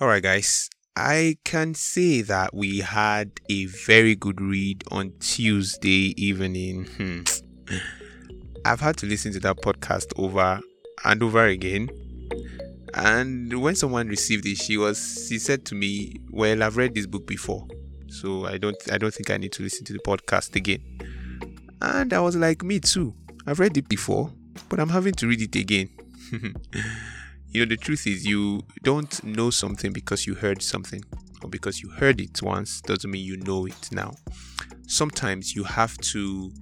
All right, guys. I can say that we had a very good read on Tuesday evening. Hmm. I've had to listen to that podcast over and over again. And when someone received it, she was she said to me, "Well, I've read this book before, so I don't I don't think I need to listen to the podcast again." And I was like, "Me too. I've read it before, but I'm having to read it again." you know, the truth is, you don't know something because you heard something, or because you heard it once doesn't mean you know it now. Sometimes you have to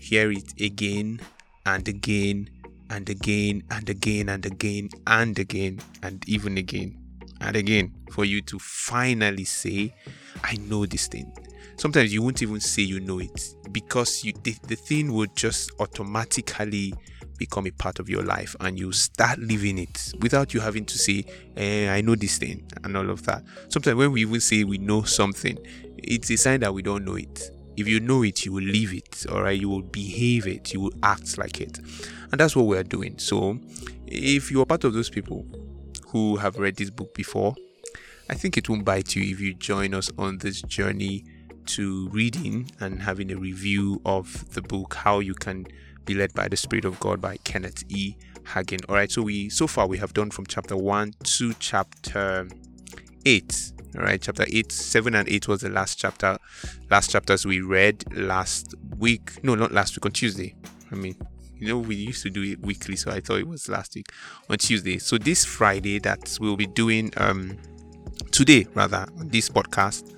hear it again and again and again and again and again and again and even again and again for you to finally say, I know this thing. Sometimes you won't even say you know it because you the, the thing would just automatically become a part of your life and you start living it without you having to say, eh, I know this thing and all of that. Sometimes when we even say we know something, it's a sign that we don't know it. If you know it, you will live it, all right? You will behave it, you will act like it. And that's what we're doing. So, if you're part of those people who have read this book before, I think it won't bite you if you join us on this journey to reading and having a review of the book, How You Can Be Led by the Spirit of God by Kenneth E. Hagin. All right, so we so far we have done from chapter 1 to chapter 8 all right chapter 8 7 and 8 was the last chapter last chapters we read last week. No not last week on tuesday. I mean you know we used to do it weekly so i thought it was last week on tuesday. So this friday that we'll be doing um today rather on this podcast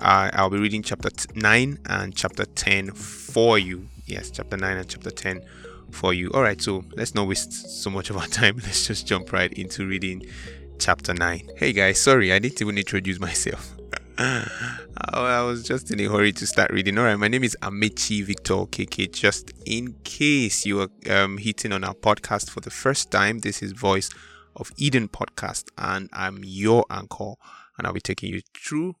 uh, i'll be reading chapter 9 and chapter 10 for you yes chapter 9 and chapter 10 for you all right so let's not waste so much of our time let's just jump right into reading chapter 9. Hey guys, sorry, I didn't even introduce myself. I was just in a hurry to start reading. All right, my name is Amechi Victor KK. Just in case you are um, hitting on our podcast for the first time, this is Voice of Eden podcast, and I'm your anchor, and I'll be taking you through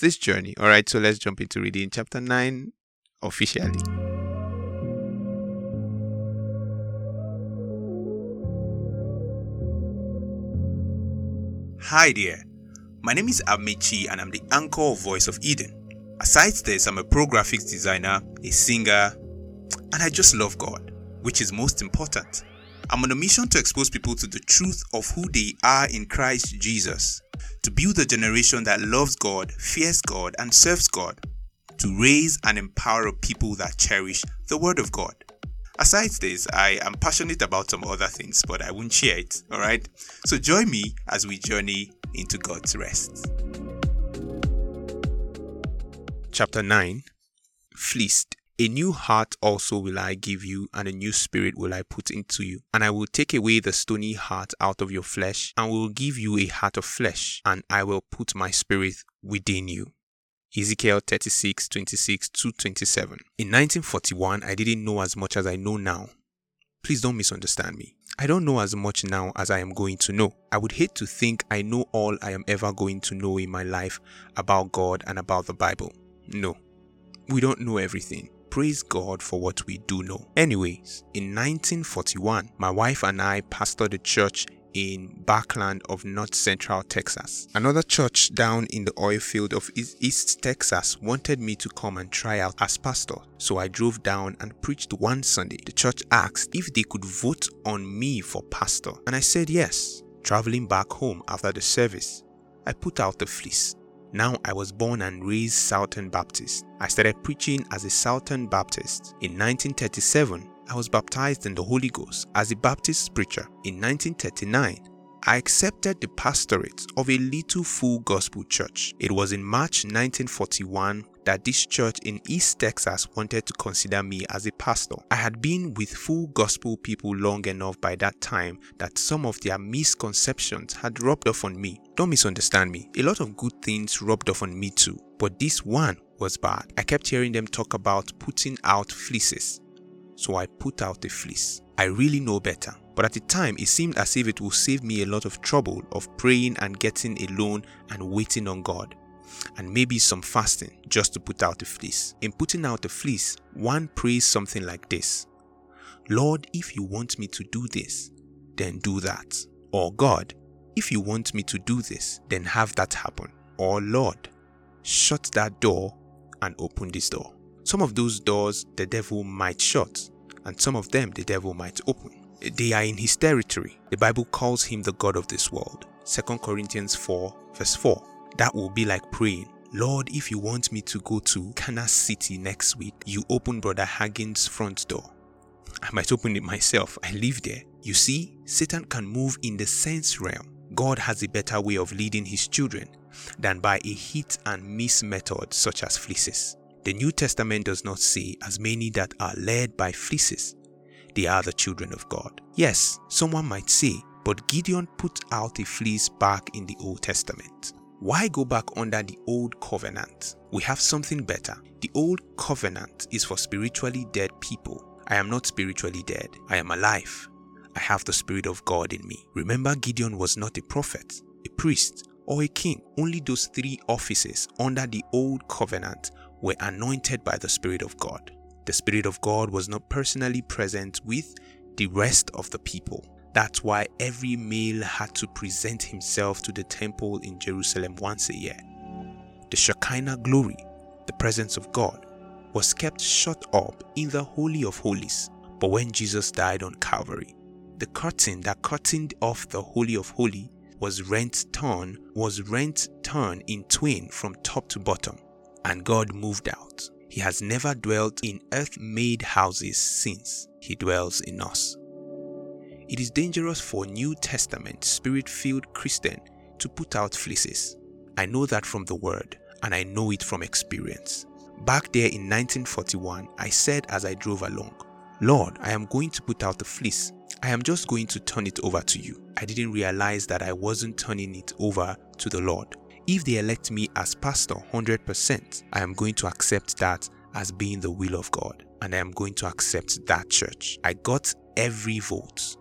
this journey. All right, so let's jump into reading chapter 9 officially. Hi there, my name is Amici and I'm the anchor of Voice of Eden. Aside this, I'm a pro graphics designer, a singer, and I just love God, which is most important. I'm on a mission to expose people to the truth of who they are in Christ Jesus, to build a generation that loves God, fears God, and serves God, to raise and empower people that cherish the Word of God. Aside this, I am passionate about some other things, but I won't share it, alright? So join me as we journey into God's rest. Chapter 9 Fleeced. A new heart also will I give you, and a new spirit will I put into you. And I will take away the stony heart out of your flesh, and will give you a heart of flesh, and I will put my spirit within you. Ezekiel 36 26 to 27. In 1941, I didn't know as much as I know now. Please don't misunderstand me. I don't know as much now as I am going to know. I would hate to think I know all I am ever going to know in my life about God and about the Bible. No, we don't know everything. Praise God for what we do know. Anyways, in 1941, my wife and I pastored a church in Blackland of North Central Texas. Another church down in the oil field of East Texas wanted me to come and try out as pastor. So I drove down and preached one Sunday. The church asked if they could vote on me for pastor, and I said yes. Traveling back home after the service, I put out the fleece. Now I was born and raised Southern Baptist. I started preaching as a Southern Baptist. In 1937, I was baptized in the Holy Ghost as a Baptist preacher. In 1939, I accepted the pastorate of a little full gospel church. It was in March 1941 that this church in East Texas wanted to consider me as a pastor. I had been with full gospel people long enough by that time that some of their misconceptions had rubbed off on me. Don't misunderstand me, a lot of good things rubbed off on me too, but this one was bad. I kept hearing them talk about putting out fleeces so I put out the fleece. I really know better. But at the time, it seemed as if it would save me a lot of trouble of praying and getting alone and waiting on God. And maybe some fasting just to put out the fleece. In putting out the fleece, one prays something like this Lord, if you want me to do this, then do that. Or God, if you want me to do this, then have that happen. Or, Lord, shut that door and open this door. Some of those doors the devil might shut, and some of them the devil might open. They are in his territory. The Bible calls him the God of this world. 2 Corinthians 4, verse 4. That will be like praying, Lord, if you want me to go to Kansas City next week, you open Brother Hagin's front door. I might open it myself. I live there. You see, Satan can move in the sense realm. God has a better way of leading his children than by a hit and miss method such as fleeces. The New Testament does not say, as many that are led by fleeces, they are the children of God. Yes, someone might say, but Gideon put out a fleece back in the Old Testament. Why go back under the old covenant? We have something better. The old covenant is for spiritually dead people. I am not spiritually dead. I am alive. I have the Spirit of God in me. Remember, Gideon was not a prophet, a priest, or a king. Only those three offices under the old covenant were anointed by the Spirit of God. The Spirit of God was not personally present with the rest of the people. That's why every male had to present himself to the temple in Jerusalem once a year. The Shekinah glory, the presence of God, was kept shut up in the Holy of Holies. But when Jesus died on Calvary, the curtain that curtained off the Holy of Holies was rent torn, was rent torn in twain from top to bottom, and God moved out. He has never dwelt in earth made houses since. He dwells in us. It is dangerous for New Testament spirit filled Christian to put out fleeces. I know that from the word and I know it from experience. Back there in 1941, I said as I drove along, Lord, I am going to put out the fleece. I am just going to turn it over to you. I didn't realize that I wasn't turning it over to the Lord. If they elect me as pastor 100%, I am going to accept that as being the will of God and I am going to accept that church. I got every vote.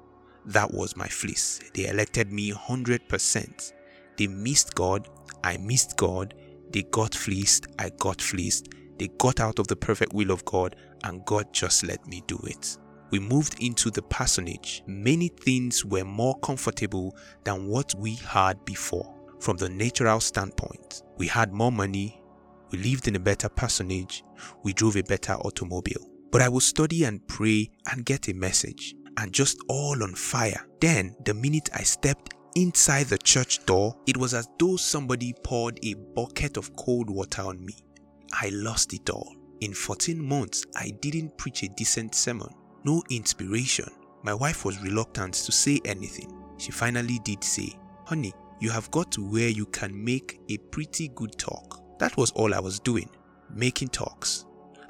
That was my fleece. They elected me 100%. They missed God. I missed God. They got fleeced. I got fleeced. They got out of the perfect will of God, and God just let me do it. We moved into the parsonage. Many things were more comfortable than what we had before. From the natural standpoint, we had more money, we lived in a better parsonage, we drove a better automobile. But I would study and pray and get a message and just all on fire. Then, the minute I stepped inside the church door, it was as though somebody poured a bucket of cold water on me. I lost it all. In 14 months, I didn't preach a decent sermon, no inspiration. My wife was reluctant to say anything. She finally did say, Honey, you have got to where you can make a pretty good talk. That was all I was doing, making talks.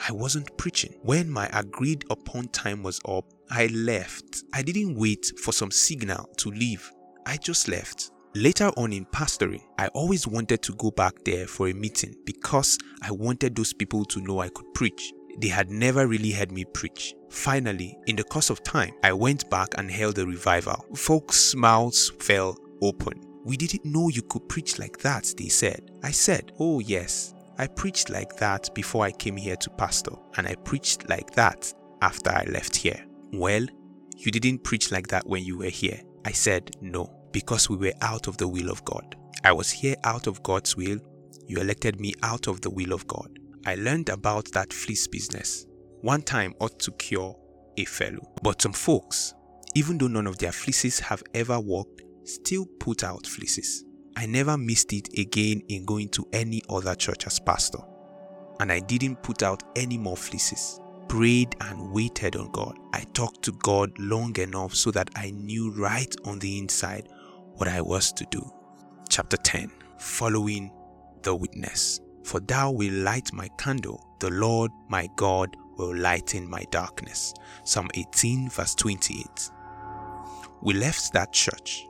I wasn't preaching. When my agreed upon time was up, I left. I didn't wait for some signal to leave. I just left. Later on in pastoring, I always wanted to go back there for a meeting because I wanted those people to know I could preach. They had never really heard me preach. Finally, in the course of time, I went back and held a revival. Folks' mouths fell open. We didn't know you could preach like that, they said. I said, Oh, yes, I preached like that before I came here to pastor, and I preached like that after I left here. Well, you didn't preach like that when you were here. I said, No, because we were out of the will of God. I was here out of God's will. You elected me out of the will of God. I learned about that fleece business. One time ought to cure a fellow. But some folks, even though none of their fleeces have ever worked, still put out fleeces. I never missed it again in going to any other church as pastor. And I didn't put out any more fleeces prayed and waited on God. I talked to God long enough so that I knew right on the inside what I was to do. Chapter 10 Following the Witness For thou wilt light my candle, the Lord my God will lighten my darkness. Psalm 18, verse 28. We left that church.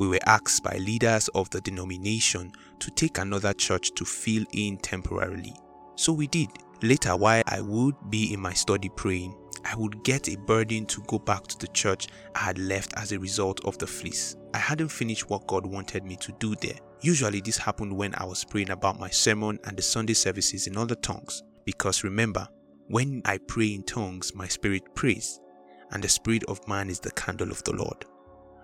We were asked by leaders of the denomination to take another church to fill in temporarily. So we did. Later, while I would be in my study praying, I would get a burden to go back to the church I had left as a result of the fleece. I hadn't finished what God wanted me to do there. Usually, this happened when I was praying about my sermon and the Sunday services in other tongues. Because remember, when I pray in tongues, my spirit prays, and the spirit of man is the candle of the Lord.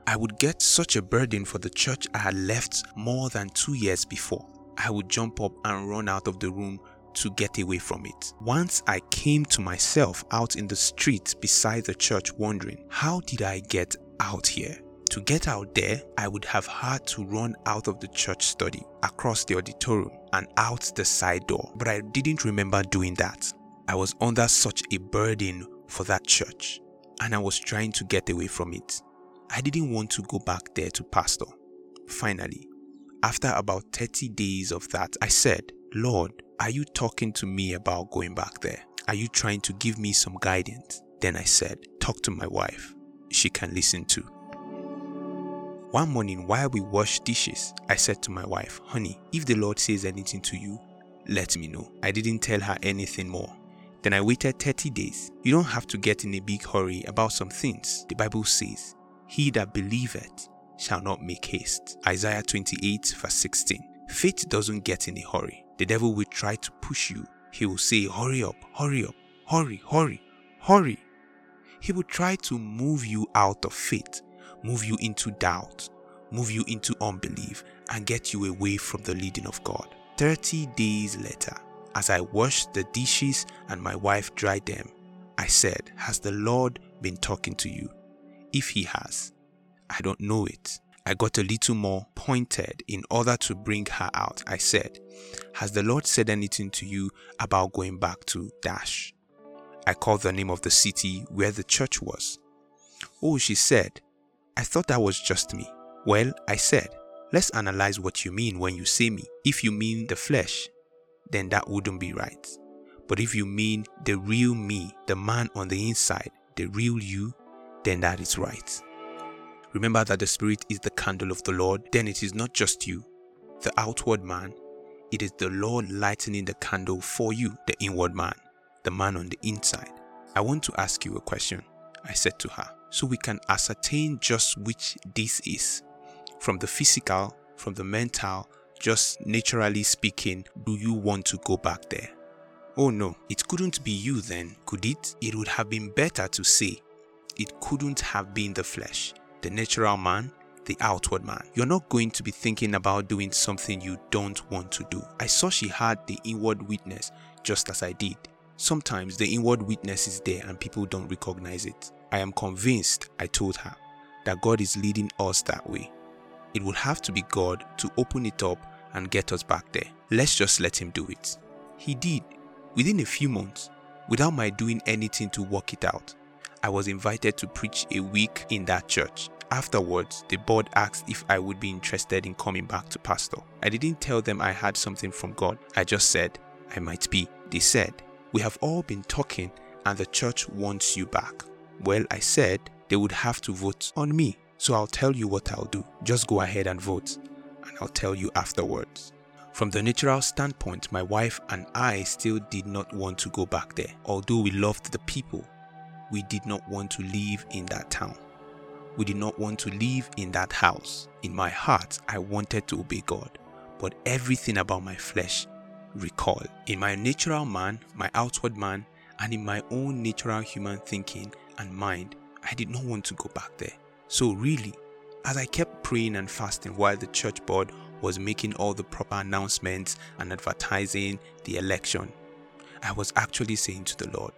I would get such a burden for the church I had left more than two years before. I would jump up and run out of the room to get away from it. Once I came to myself out in the street beside the church wondering, how did I get out here? To get out there, I would have had to run out of the church study, across the auditorium, and out the side door. But I didn't remember doing that. I was under such a burden for that church, and I was trying to get away from it. I didn't want to go back there to pastor. Finally, after about 30 days of that, I said, Lord, are you talking to me about going back there? Are you trying to give me some guidance? Then I said, Talk to my wife. She can listen too. One morning while we washed dishes, I said to my wife, Honey, if the Lord says anything to you, let me know. I didn't tell her anything more. Then I waited 30 days. You don't have to get in a big hurry about some things. The Bible says, He that believeth shall not make haste. Isaiah 28, verse 16. Faith doesn't get in a hurry. The devil will try to push you. He will say, Hurry up, hurry up, hurry, hurry, hurry. He will try to move you out of faith, move you into doubt, move you into unbelief, and get you away from the leading of God. 30 days later, as I washed the dishes and my wife dried them, I said, Has the Lord been talking to you? If He has, I don't know it. I got a little more pointed in order to bring her out. I said, Has the Lord said anything to you about going back to Dash? I called the name of the city where the church was. Oh, she said, I thought that was just me. Well, I said, Let's analyze what you mean when you say me. If you mean the flesh, then that wouldn't be right. But if you mean the real me, the man on the inside, the real you, then that is right. Remember that the Spirit is the candle of the Lord, then it is not just you, the outward man, it is the Lord lightening the candle for you, the inward man, the man on the inside. I want to ask you a question, I said to her, so we can ascertain just which this is. From the physical, from the mental, just naturally speaking, do you want to go back there? Oh no, it couldn't be you then, could it? It would have been better to say, it couldn't have been the flesh, the natural man, the outward man. You're not going to be thinking about doing something you don't want to do. I saw she had the inward witness just as I did. Sometimes the inward witness is there and people don't recognize it. I am convinced, I told her, that God is leading us that way. It would have to be God to open it up and get us back there. Let's just let Him do it. He did. Within a few months, without my doing anything to work it out, I was invited to preach a week in that church. Afterwards, the board asked if I would be interested in coming back to pastor. I didn't tell them I had something from God. I just said I might be. They said, We have all been talking and the church wants you back. Well, I said they would have to vote on me. So I'll tell you what I'll do. Just go ahead and vote, and I'll tell you afterwards. From the natural standpoint, my wife and I still did not want to go back there. Although we loved the people, we did not want to live in that town. We did not want to live in that house. In my heart, I wanted to obey God, but everything about my flesh recoiled. In my natural man, my outward man, and in my own natural human thinking and mind, I did not want to go back there. So, really, as I kept praying and fasting while the church board was making all the proper announcements and advertising the election, I was actually saying to the Lord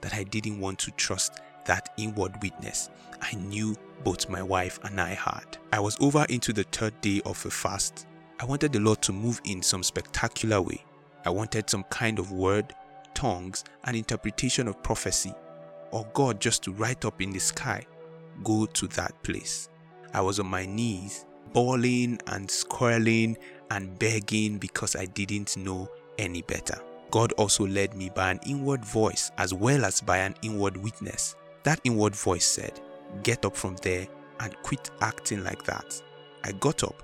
that I didn't want to trust that inward witness I knew both my wife and I had. I was over into the third day of a fast. I wanted the Lord to move in some spectacular way. I wanted some kind of word, tongues, and interpretation of prophecy, or God just to write up in the sky go to that place. I was on my knees, bawling and squirreling and begging because I didn't know any better. God also led me by an inward voice as well as by an inward witness. That inward voice said, Get up from there and quit acting like that. I got up.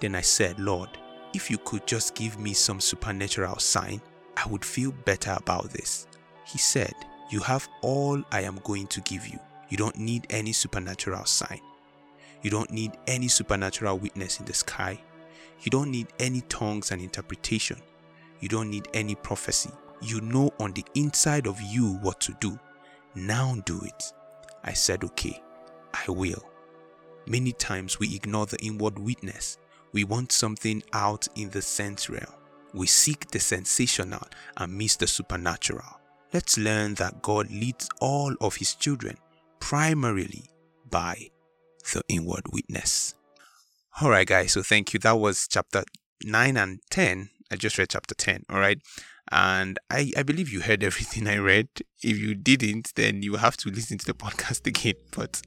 Then I said, Lord, if you could just give me some supernatural sign, I would feel better about this. He said, You have all I am going to give you. You don't need any supernatural sign. You don't need any supernatural witness in the sky. You don't need any tongues and interpretation. You don't need any prophecy. You know on the inside of you what to do. Now do it. I said, okay, I will. Many times we ignore the inward witness. We want something out in the sense realm. We seek the sensational and miss the supernatural. Let's learn that God leads all of his children primarily by the inward witness. All right, guys, so thank you. That was chapter 9 and 10. I just read chapter 10, all right? And I, I believe you heard everything I read. If you didn't, then you have to listen to the podcast again. But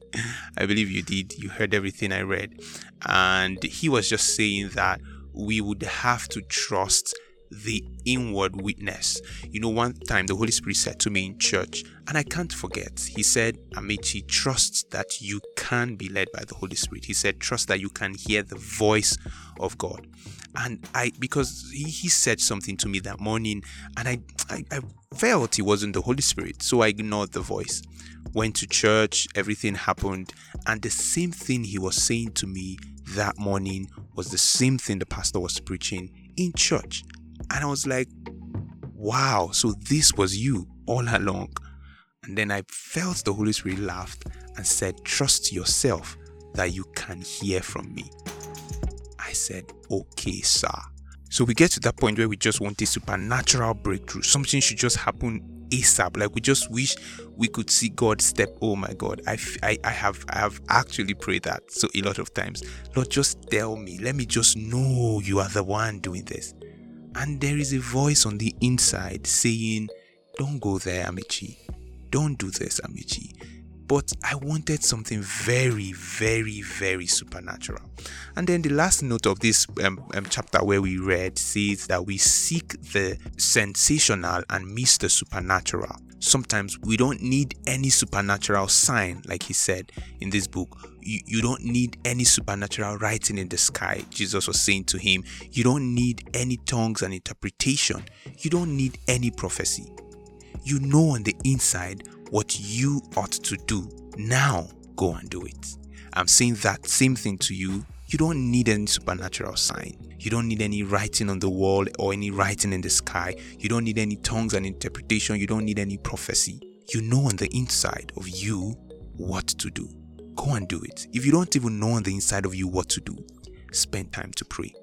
I believe you did. You heard everything I read. And he was just saying that we would have to trust the inward witness. You know, one time the Holy Spirit said to me in church, and I can't forget, He said, Amici, trust that you can be led by the Holy Spirit. He said, trust that you can hear the voice of God. And I, because He, he said something to me that morning, and I, I, I felt it wasn't the Holy Spirit, so I ignored the voice. Went to church, everything happened, and the same thing He was saying to me that morning was the same thing the pastor was preaching in church. And I was like, wow, so this was you all along. And then I felt the Holy Spirit laughed and said, Trust yourself that you can hear from me. I said, Okay, sir. So we get to that point where we just want a supernatural breakthrough. Something should just happen ASAP. Like we just wish we could see God step. Oh my God, I, I, I have I have actually prayed that so a lot of times. Lord, just tell me. Let me just know you are the one doing this. And there is a voice on the inside saying, Don't go there, Amici. Don't do this, Amici. But I wanted something very, very, very supernatural. And then the last note of this um, um, chapter where we read says that we seek the sensational and miss the supernatural. Sometimes we don't need any supernatural sign, like he said in this book. You, you don't need any supernatural writing in the sky. Jesus was saying to him, You don't need any tongues and interpretation. You don't need any prophecy. You know on the inside what you ought to do. Now go and do it. I'm saying that same thing to you. You don't need any supernatural sign. You don't need any writing on the wall or any writing in the sky. You don't need any tongues and interpretation. You don't need any prophecy. You know on the inside of you what to do. Go and do it. If you don't even know on the inside of you what to do, spend time to pray.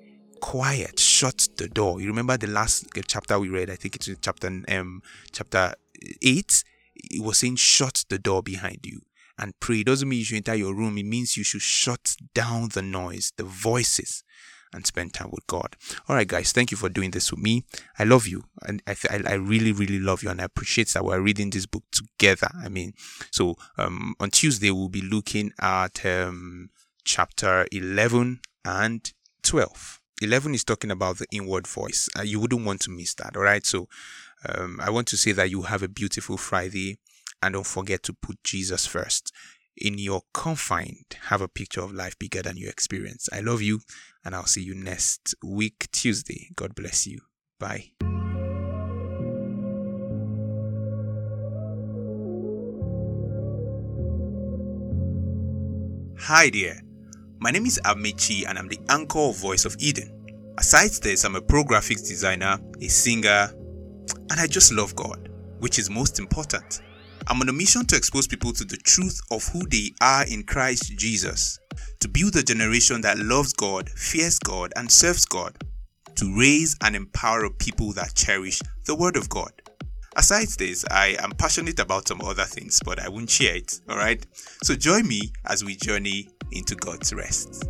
Quiet, shut the door. You remember the last chapter we read? I think it's chapter um chapter eight. It was saying shut the door behind you and pray. It doesn't mean you should enter your room. It means you should shut down the noise, the voices, and spend time with God. All right, guys, thank you for doing this with me. I love you, and I, I really, really love you, and I appreciate that we're reading this book together. I mean, so um, on Tuesday we'll be looking at um, chapter eleven and twelve. 11 is talking about the inward voice. Uh, you wouldn't want to miss that, all right? So um, I want to say that you have a beautiful Friday and don't forget to put Jesus first. In your confined, have a picture of life bigger than your experience. I love you, and I'll see you next week, Tuesday. God bless you. Bye. Hi there. My name is Amici and I'm the anchor voice of Eden. Aside this, I'm a pro graphics designer, a singer, and I just love God, which is most important. I'm on a mission to expose people to the truth of who they are in Christ Jesus, to build a generation that loves God, fears God, and serves God, to raise and empower people that cherish the Word of God. Aside this, I am passionate about some other things, but I won't share it, alright? So join me as we journey into God's rest.